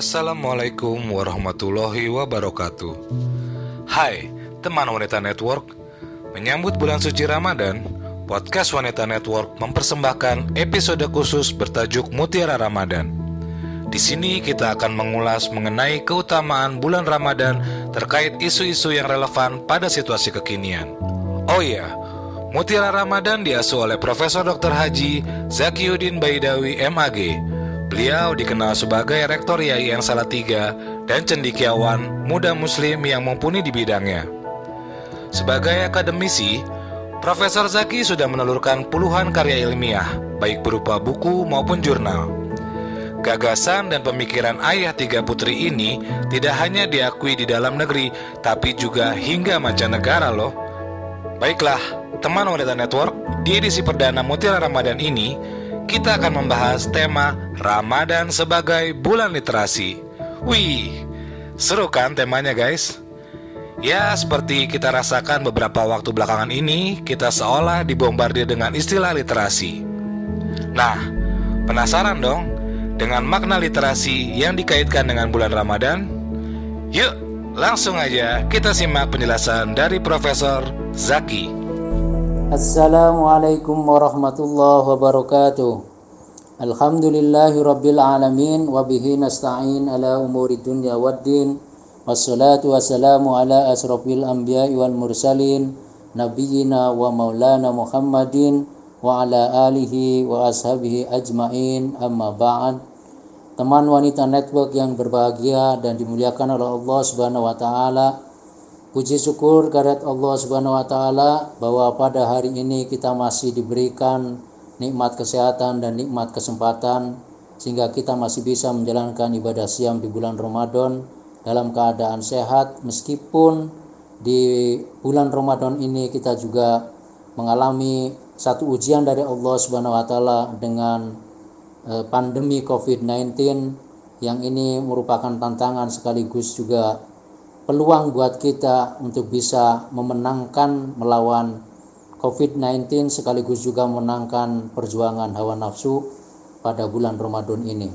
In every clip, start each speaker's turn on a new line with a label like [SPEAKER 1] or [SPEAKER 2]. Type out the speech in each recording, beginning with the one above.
[SPEAKER 1] Assalamualaikum warahmatullahi wabarakatuh. Hai, teman Wanita Network. Menyambut bulan suci Ramadan, podcast Wanita Network mempersembahkan episode khusus bertajuk Mutiara Ramadan. Di sini kita akan mengulas mengenai keutamaan bulan Ramadan terkait isu-isu yang relevan pada situasi kekinian. Oh iya, Mutiara Ramadan diasuh oleh Profesor Dr. Haji Zakiuddin Baidawi MAG Beliau dikenal sebagai Rektor IAIN Salatiga dan cendikiawan muda muslim yang mumpuni di bidangnya. Sebagai akademisi, Profesor Zaki sudah menelurkan puluhan karya ilmiah, baik berupa buku maupun jurnal. Gagasan dan pemikiran ayah tiga putri ini tidak hanya diakui di dalam negeri, tapi juga hingga mancanegara loh. Baiklah, teman wanita network, di edisi perdana Mutiara Ramadan ini, kita akan membahas tema Ramadan sebagai bulan literasi. Wih, seru kan temanya guys? Ya, seperti kita rasakan beberapa waktu belakangan ini, kita seolah dibombardir dengan istilah literasi. Nah, penasaran dong dengan makna literasi yang dikaitkan dengan bulan Ramadan? Yuk, langsung aja kita simak penjelasan dari Profesor Zaki.
[SPEAKER 2] Assalamualaikum warahmatullahi wabarakatuh. Alhamdulillahi rabbil alamin Wabihi nasta'in ala umuri dunya waddin Wassalatu wassalamu ala asrafil anbiya'i wal mursalin Nabiyina wa maulana Muhammadin Wa ala alihi wa ashabihi ajma'in. Amma ba'an Teman wanita network yang berbahagia dan dimuliakan oleh Allah subhanahu wa ta'ala Puji syukur kehadirat Allah Subhanahu wa taala bahwa pada hari ini kita masih diberikan nikmat kesehatan dan nikmat kesempatan sehingga kita masih bisa menjalankan ibadah siam di bulan Ramadan dalam keadaan sehat. Meskipun di bulan Ramadan ini kita juga mengalami satu ujian dari Allah Subhanahu wa taala dengan eh, pandemi Covid-19 yang ini merupakan tantangan sekaligus juga peluang buat kita untuk bisa memenangkan melawan COVID-19 sekaligus juga memenangkan perjuangan hawa nafsu pada bulan Ramadan ini.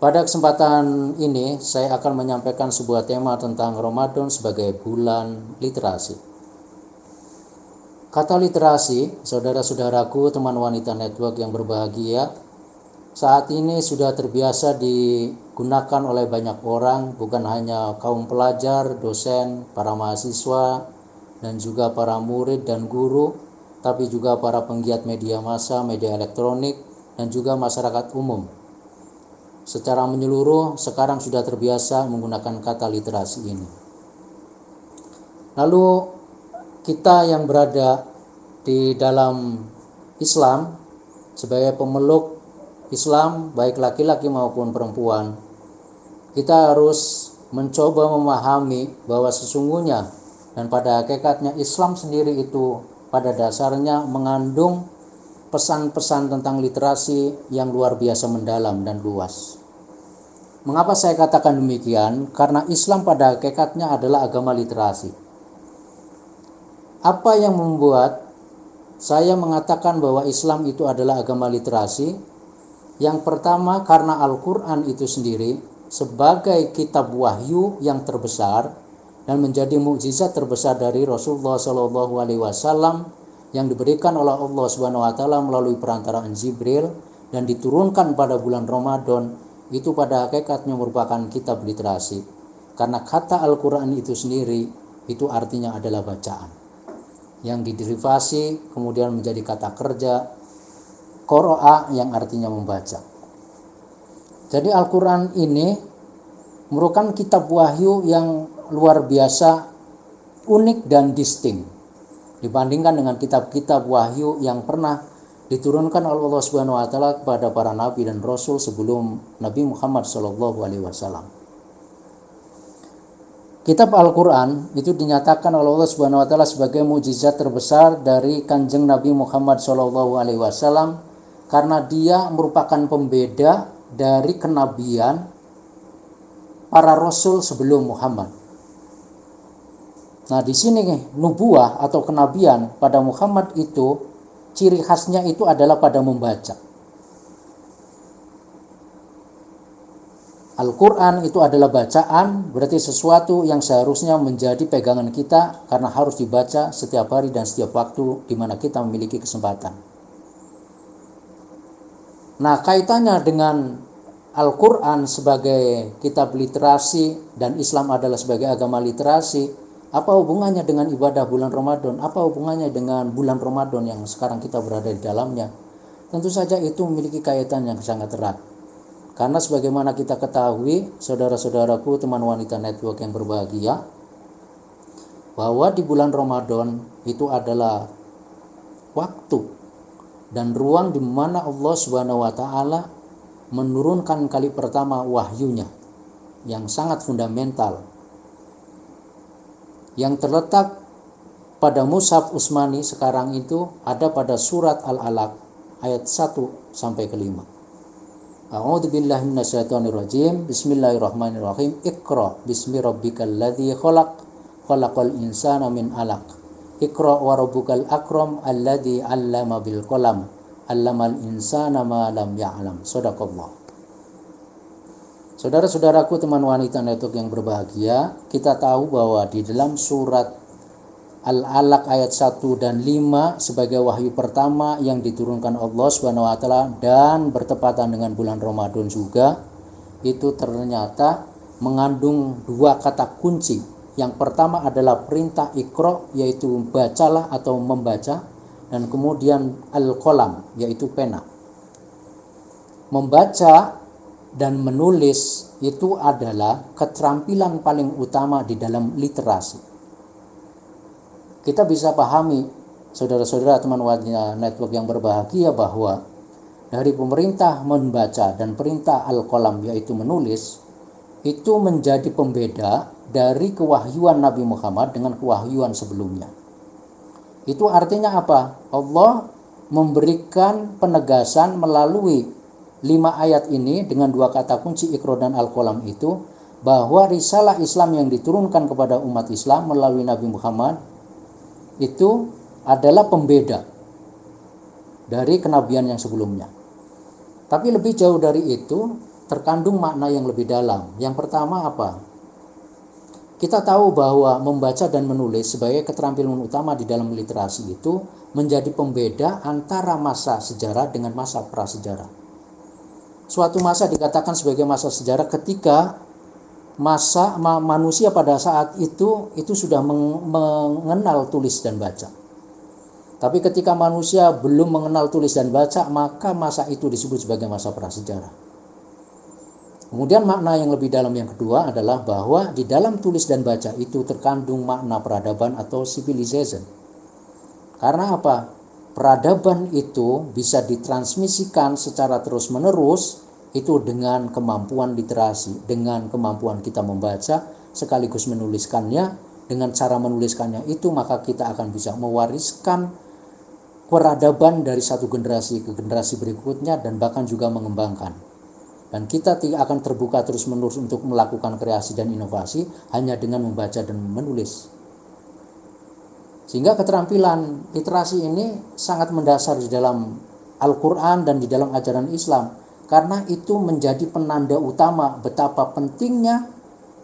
[SPEAKER 2] Pada kesempatan ini saya akan menyampaikan sebuah tema tentang Ramadan sebagai bulan literasi. Kata literasi, saudara-saudaraku, teman wanita network yang berbahagia, saat ini sudah terbiasa digunakan oleh banyak orang, bukan hanya kaum pelajar, dosen, para mahasiswa, dan juga para murid dan guru, tapi juga para penggiat media massa, media elektronik, dan juga masyarakat umum. Secara menyeluruh, sekarang sudah terbiasa menggunakan kata literasi ini. Lalu, kita yang berada di dalam Islam sebagai pemeluk Islam baik laki-laki maupun perempuan kita harus mencoba memahami bahwa sesungguhnya dan pada hakikatnya Islam sendiri itu pada dasarnya mengandung pesan-pesan tentang literasi yang luar biasa mendalam dan luas. Mengapa saya katakan demikian? Karena Islam pada hakikatnya adalah agama literasi. Apa yang membuat saya mengatakan bahwa Islam itu adalah agama literasi? Yang pertama karena Al-Quran itu sendiri sebagai kitab wahyu yang terbesar dan menjadi mukjizat terbesar dari Rasulullah Shallallahu Alaihi Wasallam yang diberikan oleh Allah Subhanahu Wa Taala melalui perantaraan Jibril dan diturunkan pada bulan Ramadan itu pada hakikatnya merupakan kitab literasi. Karena kata Al-Quran itu sendiri itu artinya adalah bacaan yang diderivasi kemudian menjadi kata kerja Qoro'a yang artinya membaca. Jadi Al-Quran ini merupakan kitab wahyu yang luar biasa unik dan disting dibandingkan dengan kitab-kitab wahyu yang pernah diturunkan oleh Allah Subhanahu wa taala kepada para nabi dan rasul sebelum Nabi Muhammad wasallam. Kitab Al-Quran itu dinyatakan oleh Allah Subhanahu wa taala sebagai mujizat terbesar dari Kanjeng Nabi Muhammad wasallam karena dia merupakan pembeda dari kenabian para rasul sebelum Muhammad. Nah, di sini nubuah atau kenabian pada Muhammad itu ciri khasnya itu adalah pada membaca. Al-Quran itu adalah bacaan, berarti sesuatu yang seharusnya menjadi pegangan kita karena harus dibaca setiap hari dan setiap waktu di mana kita memiliki kesempatan. Nah, kaitannya dengan Al-Quran sebagai kitab literasi dan Islam adalah sebagai agama literasi, apa hubungannya dengan ibadah bulan Ramadan? Apa hubungannya dengan bulan Ramadan yang sekarang kita berada di dalamnya? Tentu saja itu memiliki kaitan yang sangat erat karena sebagaimana kita ketahui, saudara-saudaraku, teman wanita network yang berbahagia, bahwa di bulan Ramadan itu adalah waktu dan ruang di mana Allah Subhanahu wa taala menurunkan kali pertama wahyunya yang sangat fundamental yang terletak pada Mushaf Usmani sekarang itu ada pada surat Al-Alaq ayat 1 sampai ke 5. A'udzu billahi minasyaitonir rajim. Bismillahirrahmanirrahim. Iqra bismi rabbikal ladzi khalaq. Khalaqal insana min 'alaq. Iqra wa rabbukal akram alladzi 'allama bil qalam. 'Allamal insana ma lam ya'lam. Shadaqallah. Saudara-saudaraku teman wanita network yang berbahagia, kita tahu bahwa di dalam surat Al-Alaq ayat 1 dan 5 sebagai wahyu pertama yang diturunkan Allah Subhanahu wa taala dan bertepatan dengan bulan Ramadan juga itu ternyata mengandung dua kata kunci. Yang pertama adalah perintah ikro yaitu bacalah atau membaca dan kemudian al-qalam yaitu pena. Membaca dan menulis itu adalah keterampilan paling utama di dalam literasi kita bisa pahami saudara-saudara teman wajah network yang berbahagia bahwa dari pemerintah membaca dan perintah al-qalam yaitu menulis itu menjadi pembeda dari kewahyuan Nabi Muhammad dengan kewahyuan sebelumnya. Itu artinya apa? Allah memberikan penegasan melalui lima ayat ini dengan dua kata kunci ikro dan al-qalam itu bahwa risalah Islam yang diturunkan kepada umat Islam melalui Nabi Muhammad itu adalah pembeda dari kenabian yang sebelumnya. Tapi lebih jauh dari itu, terkandung makna yang lebih dalam. Yang pertama apa? Kita tahu bahwa membaca dan menulis sebagai keterampilan utama di dalam literasi itu menjadi pembeda antara masa sejarah dengan masa prasejarah. Suatu masa dikatakan sebagai masa sejarah ketika masa ma manusia pada saat itu itu sudah meng mengenal tulis dan baca. Tapi ketika manusia belum mengenal tulis dan baca, maka masa itu disebut sebagai masa prasejarah. Kemudian makna yang lebih dalam yang kedua adalah bahwa di dalam tulis dan baca itu terkandung makna peradaban atau civilization. Karena apa? Peradaban itu bisa ditransmisikan secara terus-menerus itu dengan kemampuan literasi, dengan kemampuan kita membaca sekaligus menuliskannya, dengan cara menuliskannya itu maka kita akan bisa mewariskan peradaban dari satu generasi ke generasi berikutnya dan bahkan juga mengembangkan. Dan kita tidak akan terbuka terus-menerus untuk melakukan kreasi dan inovasi hanya dengan membaca dan menulis. Sehingga keterampilan literasi ini sangat mendasar di dalam Al-Quran dan di dalam ajaran Islam karena itu menjadi penanda utama betapa pentingnya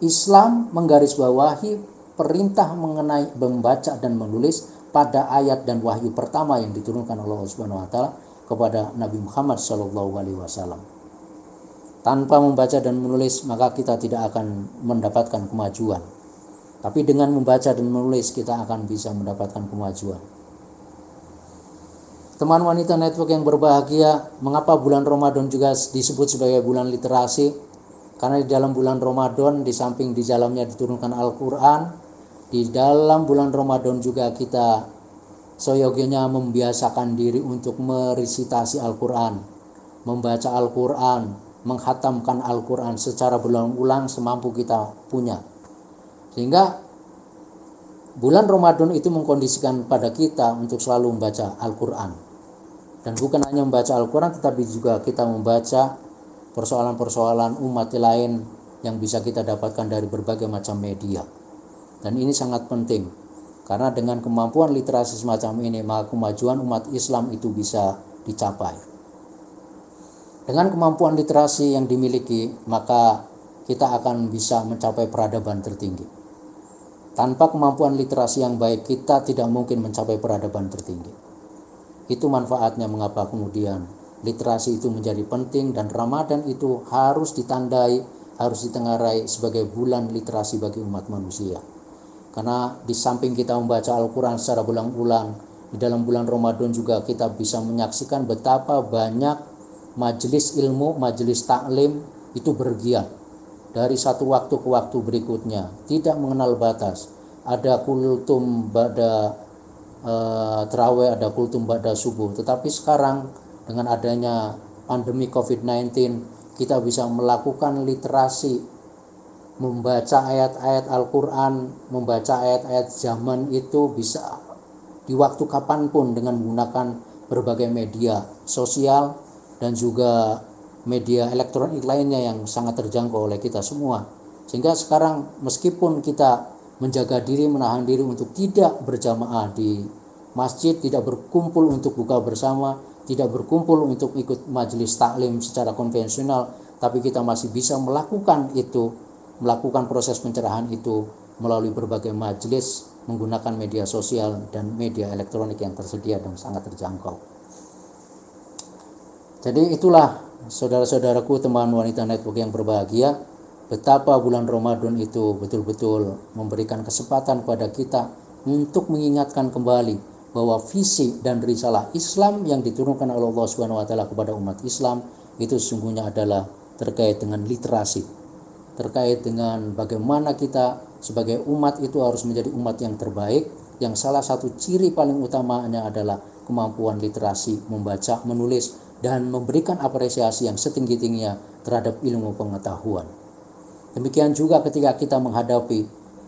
[SPEAKER 2] Islam menggarisbawahi perintah mengenai membaca dan menulis pada ayat dan wahyu pertama yang diturunkan Allah Subhanahu wa taala kepada Nabi Muhammad Shallallahu alaihi wasallam. Tanpa membaca dan menulis maka kita tidak akan mendapatkan kemajuan. Tapi dengan membaca dan menulis kita akan bisa mendapatkan kemajuan. Teman wanita network yang berbahagia, mengapa bulan Ramadan juga disebut sebagai bulan literasi? Karena di dalam bulan Ramadan, di samping di dalamnya diturunkan Al-Quran, di dalam bulan Ramadan juga kita soyoginya membiasakan diri untuk merisitasi Al-Quran, membaca Al-Quran, menghatamkan Al-Quran secara berulang-ulang semampu kita punya. Sehingga bulan Ramadan itu mengkondisikan pada kita untuk selalu membaca Al-Quran. Dan bukan hanya membaca Al-Quran tetapi juga kita membaca persoalan-persoalan umat lain yang bisa kita dapatkan dari berbagai macam media. Dan ini sangat penting karena dengan kemampuan literasi semacam ini maka kemajuan umat Islam itu bisa dicapai dengan kemampuan literasi yang dimiliki maka kita akan bisa mencapai peradaban tertinggi. Tanpa kemampuan literasi yang baik, kita tidak mungkin mencapai peradaban tertinggi. Itu manfaatnya mengapa kemudian literasi itu menjadi penting dan Ramadan itu harus ditandai, harus ditengarai sebagai bulan literasi bagi umat manusia. Karena di samping kita membaca Al-Quran secara ulang-ulang, di dalam bulan Ramadan juga kita bisa menyaksikan betapa banyak majelis ilmu, majelis taklim itu bergiat dari satu waktu ke waktu berikutnya, tidak mengenal batas. Ada kultum pada uh, terawih, ada kultum pada subuh. Tetapi sekarang dengan adanya pandemi COVID-19, kita bisa melakukan literasi, membaca ayat-ayat Al-Quran, membaca ayat-ayat zaman itu bisa di waktu kapan pun dengan menggunakan berbagai media sosial dan juga media elektronik lainnya yang sangat terjangkau oleh kita semua. Sehingga sekarang meskipun kita menjaga diri, menahan diri untuk tidak berjamaah di masjid, tidak berkumpul untuk buka bersama, tidak berkumpul untuk ikut majelis taklim secara konvensional, tapi kita masih bisa melakukan itu, melakukan proses pencerahan itu melalui berbagai majelis menggunakan media sosial dan media elektronik yang tersedia dan sangat terjangkau. Jadi itulah saudara-saudaraku teman wanita network yang berbahagia betapa bulan Ramadan itu betul-betul memberikan kesempatan kepada kita untuk mengingatkan kembali bahwa visi dan risalah Islam yang diturunkan oleh Allah Subhanahu wa taala kepada umat Islam itu sesungguhnya adalah terkait dengan literasi terkait dengan bagaimana kita sebagai umat itu harus menjadi umat yang terbaik yang salah satu ciri paling utamanya adalah kemampuan literasi membaca menulis dan memberikan apresiasi yang setinggi-tingginya terhadap ilmu pengetahuan. Demikian juga ketika kita menghadapi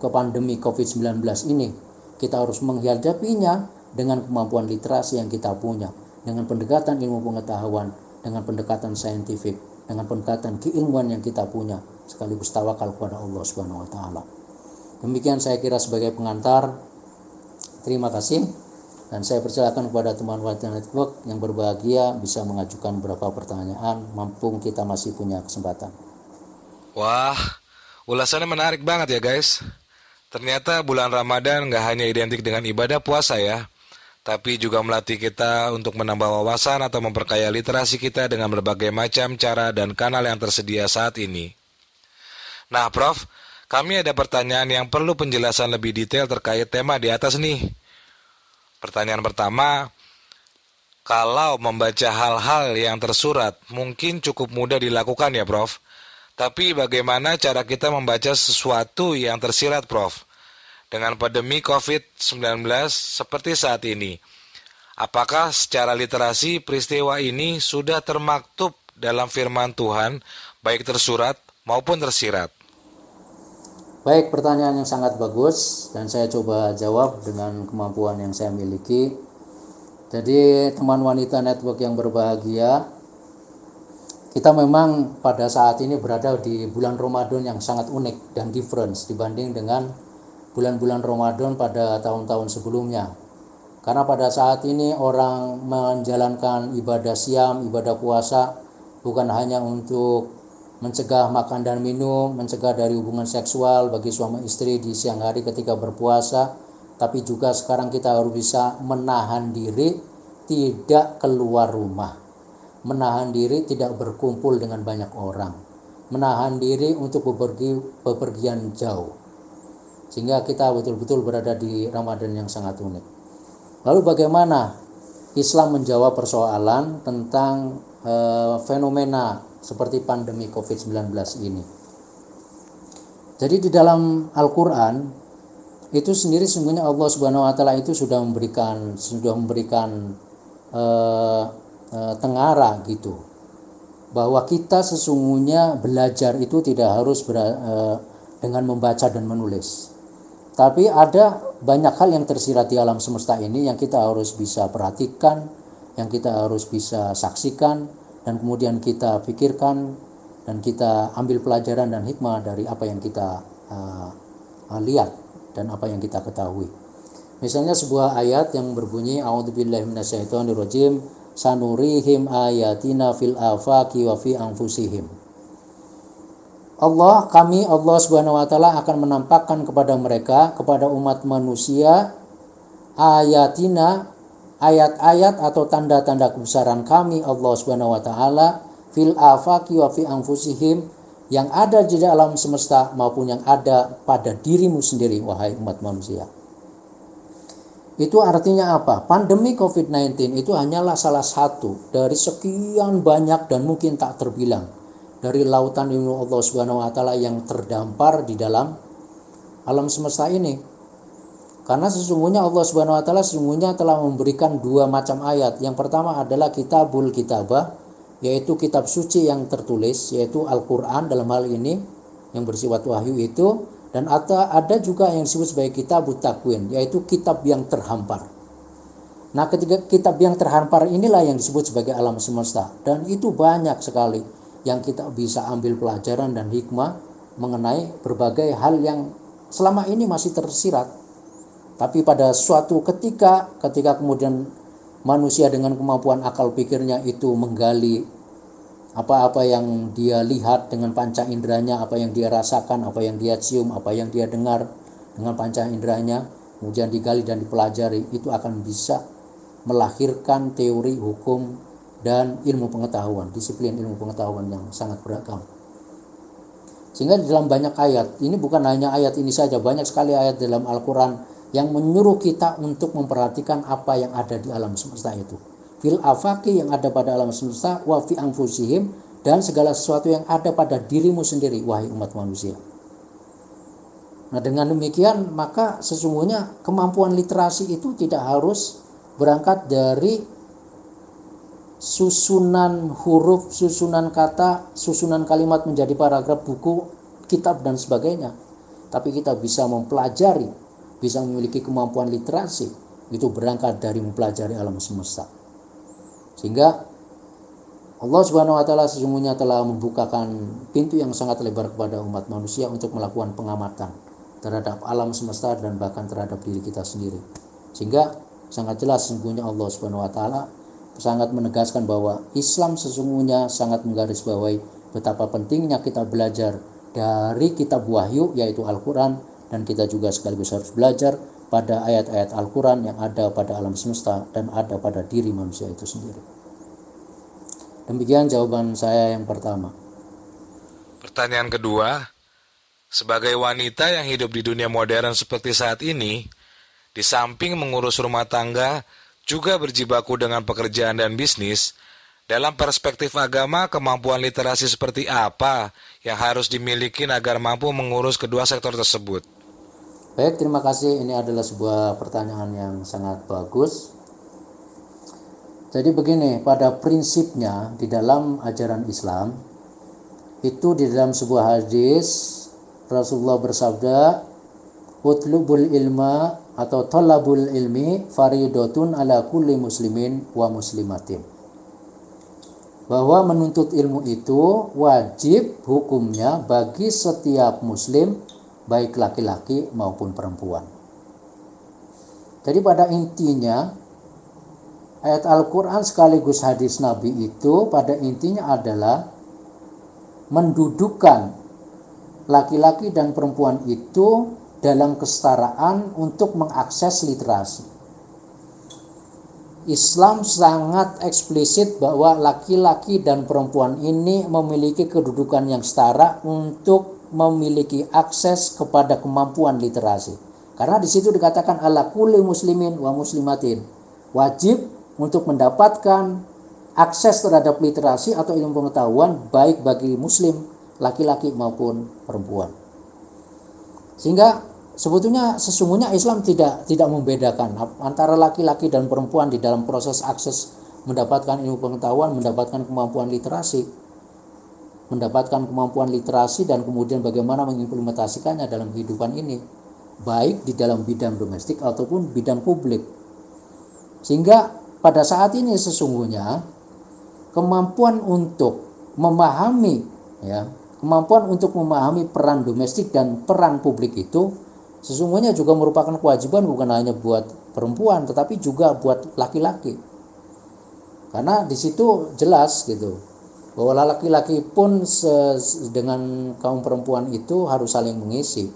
[SPEAKER 2] ke pandemi COVID-19 ini, kita harus menghadapinya dengan kemampuan literasi yang kita punya, dengan pendekatan ilmu pengetahuan, dengan pendekatan saintifik, dengan pendekatan keilmuan yang kita punya, sekaligus tawakal kepada Allah Subhanahu wa taala. Demikian saya kira sebagai pengantar. Terima kasih. Dan saya persilakan kepada teman Wajah Network yang berbahagia bisa mengajukan beberapa pertanyaan, mampung kita masih punya kesempatan.
[SPEAKER 1] Wah, ulasannya menarik banget ya guys. Ternyata bulan Ramadan nggak hanya identik dengan ibadah puasa ya, tapi juga melatih kita untuk menambah wawasan atau memperkaya literasi kita dengan berbagai macam cara dan kanal yang tersedia saat ini. Nah, Prof, kami ada pertanyaan yang perlu penjelasan lebih detail terkait tema di atas nih. Pertanyaan pertama, kalau membaca hal-hal yang tersurat mungkin cukup mudah dilakukan ya Prof. Tapi bagaimana cara kita membaca sesuatu yang tersirat Prof? Dengan pandemi COVID-19 seperti saat ini. Apakah secara literasi peristiwa ini sudah termaktub dalam firman Tuhan baik tersurat maupun tersirat?
[SPEAKER 2] Baik, pertanyaan yang sangat bagus dan saya coba jawab dengan kemampuan yang saya miliki. Jadi, teman wanita network yang berbahagia, kita memang pada saat ini berada di bulan Ramadan yang sangat unik dan difference dibanding dengan bulan-bulan Ramadan pada tahun-tahun sebelumnya. Karena pada saat ini orang menjalankan ibadah siam, ibadah puasa bukan hanya untuk mencegah makan dan minum, mencegah dari hubungan seksual bagi suami istri di siang hari ketika berpuasa, tapi juga sekarang kita harus bisa menahan diri tidak keluar rumah, menahan diri tidak berkumpul dengan banyak orang, menahan diri untuk bepergi, bepergian jauh, sehingga kita betul-betul berada di Ramadan yang sangat unik. Lalu bagaimana Islam menjawab persoalan tentang e, fenomena seperti pandemi COVID-19 ini. Jadi di dalam Al-Qur'an itu sendiri sungguhnya Allah Subhanahu wa taala itu sudah memberikan sudah memberikan uh, uh, tengara gitu bahwa kita sesungguhnya belajar itu tidak harus ber, uh, dengan membaca dan menulis. Tapi ada banyak hal yang tersirat di alam semesta ini yang kita harus bisa perhatikan, yang kita harus bisa saksikan, dan kemudian kita pikirkan dan kita ambil pelajaran dan hikmah dari apa yang kita uh, lihat dan apa yang kita ketahui. Misalnya sebuah ayat yang berbunyi A'udzubillahi minasyaitonirrajim sanurihim ayatina fil afaqi wa fi anfusihim. Allah kami Allah Subhanahu wa taala akan menampakkan kepada mereka kepada umat manusia ayatina ayat-ayat atau tanda-tanda kebesaran kami Allah Subhanahu wa taala fil afaqi wa fi anfusihim yang ada di dalam semesta maupun yang ada pada dirimu sendiri wahai umat manusia. Itu artinya apa? Pandemi COVID-19 itu hanyalah salah satu dari sekian banyak dan mungkin tak terbilang dari lautan ilmu Allah Subhanahu wa taala yang terdampar di dalam alam semesta ini. Karena sesungguhnya Allah Subhanahu wa taala sesungguhnya telah memberikan dua macam ayat. Yang pertama adalah kitabul kitabah yaitu kitab suci yang tertulis yaitu Al-Qur'an dalam hal ini yang bersifat wahyu itu dan ada juga yang disebut sebagai kitab takwin yaitu kitab yang terhampar. Nah, ketika kitab yang terhampar inilah yang disebut sebagai alam semesta dan itu banyak sekali yang kita bisa ambil pelajaran dan hikmah mengenai berbagai hal yang selama ini masih tersirat. Tapi pada suatu ketika ketika kemudian manusia dengan kemampuan akal pikirnya itu menggali apa-apa yang dia lihat dengan panca inderanya, apa yang dia rasakan, apa yang dia cium, apa yang dia dengar dengan panca inderanya, kemudian digali dan dipelajari, itu akan bisa melahirkan teori hukum dan ilmu pengetahuan, disiplin ilmu pengetahuan yang sangat beragam. Sehingga dalam banyak ayat, ini bukan hanya ayat ini saja, banyak sekali ayat dalam Al-Quran yang menyuruh kita untuk memperhatikan apa yang ada di alam semesta itu fil afaki yang ada pada alam semesta wa fi anfusihim dan segala sesuatu yang ada pada dirimu sendiri wahai umat manusia. Nah, dengan demikian maka sesungguhnya kemampuan literasi itu tidak harus berangkat dari susunan huruf, susunan kata, susunan kalimat menjadi paragraf buku, kitab dan sebagainya. Tapi kita bisa mempelajari, bisa memiliki kemampuan literasi itu berangkat dari mempelajari alam semesta. Sehingga Allah Subhanahu wa taala sesungguhnya telah membukakan pintu yang sangat lebar kepada umat manusia untuk melakukan pengamatan terhadap alam semesta dan bahkan terhadap diri kita sendiri. Sehingga sangat jelas sesungguhnya Allah Subhanahu wa taala sangat menegaskan bahwa Islam sesungguhnya sangat menggarisbawahi betapa pentingnya kita belajar dari kitab wahyu yaitu Al-Qur'an dan kita juga sekaligus harus belajar pada ayat-ayat Al-Quran yang ada pada alam semesta dan ada pada diri manusia itu sendiri. Demikian jawaban saya yang pertama.
[SPEAKER 1] Pertanyaan kedua, sebagai wanita yang hidup di dunia modern seperti saat ini, di samping mengurus rumah tangga, juga berjibaku dengan pekerjaan dan bisnis, dalam perspektif agama, kemampuan literasi seperti apa yang harus dimiliki agar mampu mengurus kedua sektor tersebut?
[SPEAKER 2] Baik, terima kasih. Ini adalah sebuah pertanyaan yang sangat bagus. Jadi begini, pada prinsipnya di dalam ajaran Islam itu di dalam sebuah hadis Rasulullah bersabda, "Utlubul ilma atau talabul ilmi faridotun ala kulli muslimin wa muslimatin." Bahwa menuntut ilmu itu wajib hukumnya bagi setiap muslim baik laki-laki maupun perempuan. Jadi pada intinya ayat Al-Quran sekaligus hadis Nabi itu pada intinya adalah mendudukan laki-laki dan perempuan itu dalam kesetaraan untuk mengakses literasi. Islam sangat eksplisit bahwa laki-laki dan perempuan ini memiliki kedudukan yang setara untuk memiliki akses kepada kemampuan literasi. Karena di situ dikatakan ala kulli muslimin wa muslimatin. Wajib untuk mendapatkan akses terhadap literasi atau ilmu pengetahuan baik bagi muslim laki-laki maupun perempuan. Sehingga sebetulnya sesungguhnya Islam tidak tidak membedakan antara laki-laki dan perempuan di dalam proses akses mendapatkan ilmu pengetahuan, mendapatkan kemampuan literasi mendapatkan kemampuan literasi dan kemudian bagaimana mengimplementasikannya dalam kehidupan ini baik di dalam bidang domestik ataupun bidang publik. Sehingga pada saat ini sesungguhnya kemampuan untuk memahami ya kemampuan untuk memahami peran domestik dan peran publik itu sesungguhnya juga merupakan kewajiban bukan hanya buat perempuan tetapi juga buat laki-laki. Karena di situ jelas gitu bahwa laki-laki pun dengan kaum perempuan itu harus saling mengisi.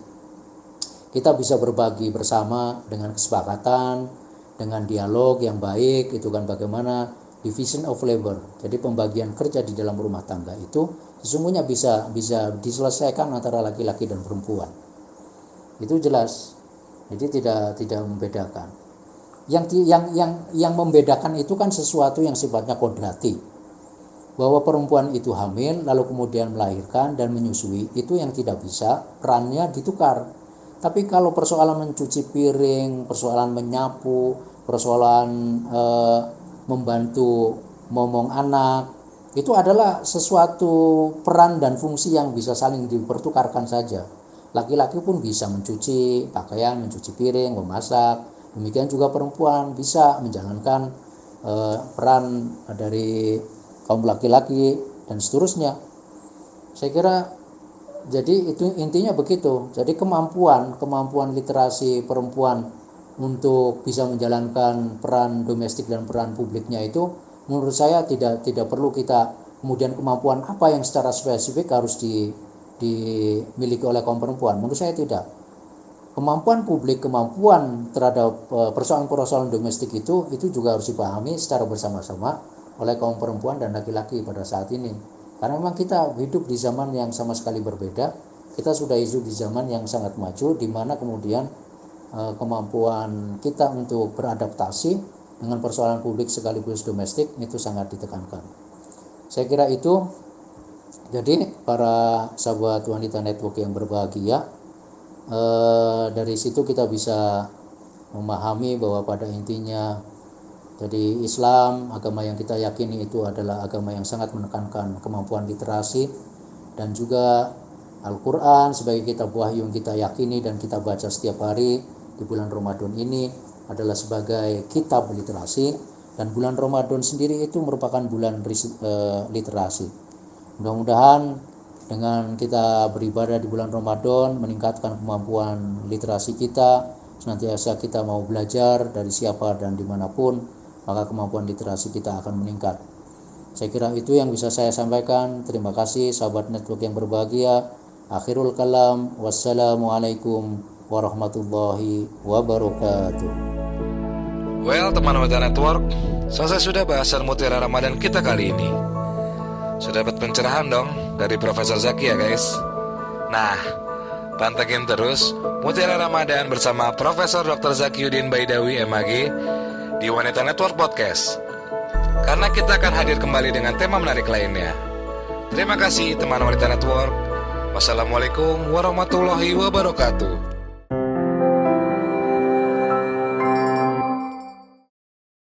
[SPEAKER 2] Kita bisa berbagi bersama dengan kesepakatan, dengan dialog yang baik, itu kan bagaimana division of labor. Jadi pembagian kerja di dalam rumah tangga itu sesungguhnya bisa bisa diselesaikan antara laki-laki dan perempuan. Itu jelas. Jadi tidak tidak membedakan. Yang yang yang yang membedakan itu kan sesuatu yang sifatnya kodrati bahwa perempuan itu hamil lalu kemudian melahirkan dan menyusui itu yang tidak bisa perannya ditukar. Tapi kalau persoalan mencuci piring persoalan menyapu persoalan e, membantu momong anak itu adalah sesuatu peran dan fungsi yang bisa saling dipertukarkan saja. Laki-laki pun bisa mencuci pakaian mencuci piring memasak. Demikian juga perempuan bisa menjalankan e, peran dari kaum laki-laki dan seterusnya. Saya kira jadi itu intinya begitu. Jadi kemampuan kemampuan literasi perempuan untuk bisa menjalankan peran domestik dan peran publiknya itu menurut saya tidak tidak perlu kita kemudian kemampuan apa yang secara spesifik harus di, dimiliki oleh kaum perempuan. Menurut saya tidak. Kemampuan publik kemampuan terhadap eh, persoalan-persoalan domestik itu itu juga harus dipahami secara bersama-sama oleh kaum perempuan dan laki-laki pada saat ini. Karena memang kita hidup di zaman yang sama sekali berbeda. Kita sudah hidup di zaman yang sangat maju di mana kemudian e, kemampuan kita untuk beradaptasi dengan persoalan publik sekaligus domestik itu sangat ditekankan. Saya kira itu jadi para sahabat wanita network yang berbahagia e, dari situ kita bisa memahami bahwa pada intinya jadi Islam, agama yang kita yakini itu adalah agama yang sangat menekankan kemampuan literasi dan juga Al-Quran sebagai kitab wahyu yang kita yakini dan kita baca setiap hari di bulan Ramadan ini adalah sebagai kitab literasi dan bulan Ramadan sendiri itu merupakan bulan eh, literasi. Mudah-mudahan dengan kita beribadah di bulan Ramadan meningkatkan kemampuan literasi kita senantiasa kita mau belajar dari siapa dan di mana pun maka kemampuan literasi kita akan meningkat. Saya kira itu yang bisa saya sampaikan. Terima kasih sahabat network yang berbahagia. Akhirul kalam. Wassalamualaikum warahmatullahi wabarakatuh.
[SPEAKER 1] Well, teman Meta Network, selesai sudah bahasan Mutiara Ramadan kita kali ini. Sudah dapat pencerahan dong dari Profesor Zaki ya guys. Nah, pantengin terus Mutiara Ramadan bersama Profesor Dr. Zakiuddin Baidawi MAG di Wanita Network Podcast. Karena kita akan hadir kembali dengan tema menarik lainnya. Terima kasih teman Wanita Network. Wassalamualaikum warahmatullahi wabarakatuh.